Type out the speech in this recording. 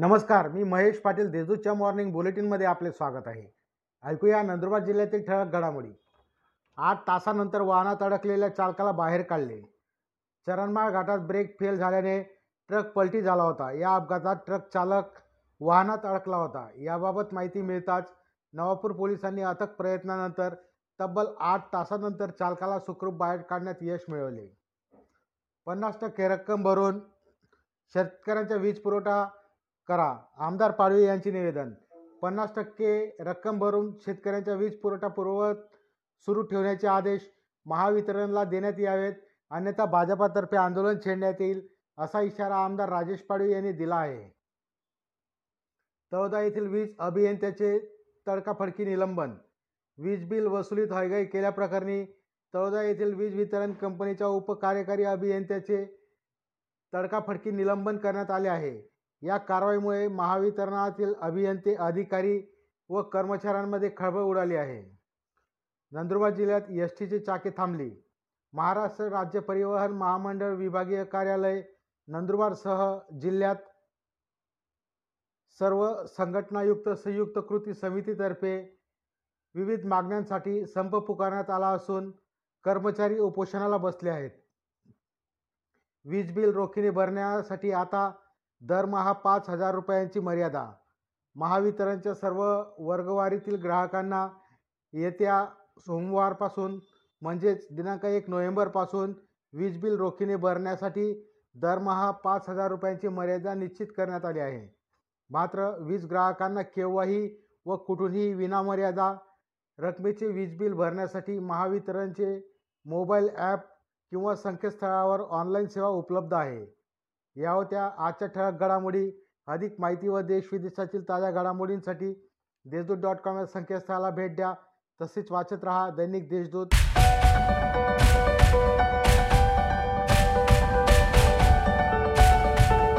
नमस्कार मी महेश पाटील देजूच्या मॉर्निंग बुलेटिनमध्ये आपले स्वागत आहे. ऐकूया नंदुरबार जिल्ह्यातील ठळक घडामोडी. आठ तासानंतर वाहनात अडकलेल्या चालकाला बाहेर काढले. चरणमाळ घाटात ब्रेक फेल झाल्याने ट्रक पलटी झाला होता. या अपघातात ट्रक चालक वाहनात अडकला होता. याबाबत माहिती मिळताच नवापूर पोलिसांनी अथक प्रयत्नानंतर तब्बल आठ तासानंतर चालकाला सुखरूप बाहेर काढण्यात यश मिळवले. पन्नास टक्के रक्कम भरून शेतकऱ्यांचा वीज पुरवठा करा. आमदार पाडवी यांचे निवेदन. पन्नास टक्के रक्कम भरून शेतकऱ्यांचा वीज पुरवठा पूर्ववत सुरू ठेवण्याचे आदेश महावितरणला देण्यात यावेत. अन्यथा भाजपातर्फे आंदोलन छेडण्यात येईल असा इशारा आमदार राजेश पाडवी यांनी दिला आहे. तळोदा येथील वीज अभियंत्याचे तडकाफडकी निलंबन. वीज बिल वसुलीत हयगाई केल्याप्रकरणी तळोदा येथील वीज वितरण कंपनीच्या उपकार्यकारी अभियंत्याचे तडकाफडकी निलंबन करण्यात आले आहे. या कारवाईमुळे महावितरणातील अभियंते अधिकारी व कर्मचाऱ्यांमध्ये खळबळ उडाली आहे. नंदुरबार जिल्ह्यात एस टीची चाके थांबली. महाराष्ट्र राज्य परिवहन महामंडळ विभागीय कार्यालय नंदुरबारसह जिल्ह्यात सर्व संघटनायुक्त संयुक्त कृती समितीतर्फे विविध मागण्यांसाठी संप पुकारण्यात आला असून कर्मचारी उपोषणाला बसले आहेत. वीज बिल रोखीने भरण्यासाठी आता दरमहा पाच हजार रुपयांची मर्यादा. महावितरणच्या सर्व वर्गवारीतील ग्राहकांना येत्या सोमवारपासून म्हणजेच दिनांक एक नोव्हेंबरपासून वीज बिल रोखीने भरण्यासाठी दरमहा पाच हजार रुपयांची मर्यादा निश्चित करण्यात आली आहे. मात्र वीज ग्राहकांना केव्हाही व कुठूनही विनामर्यादा रकमेचे वीज बिल भरण्यासाठी महावितरणचे मोबाईल ॲप किंवा संकेतस्थळावर ऑनलाईन सेवा उपलब्ध आहे. या होत्या. आजच्या ठळक घडामोडी. अधिक माहिती व देश विदेशातील ताज्या घडामोडींसाठी देशदूत डॉट कॉम या संकेतस्थळाला भेट द्या. तसेच वाचत रहा दैनिक देशदूत.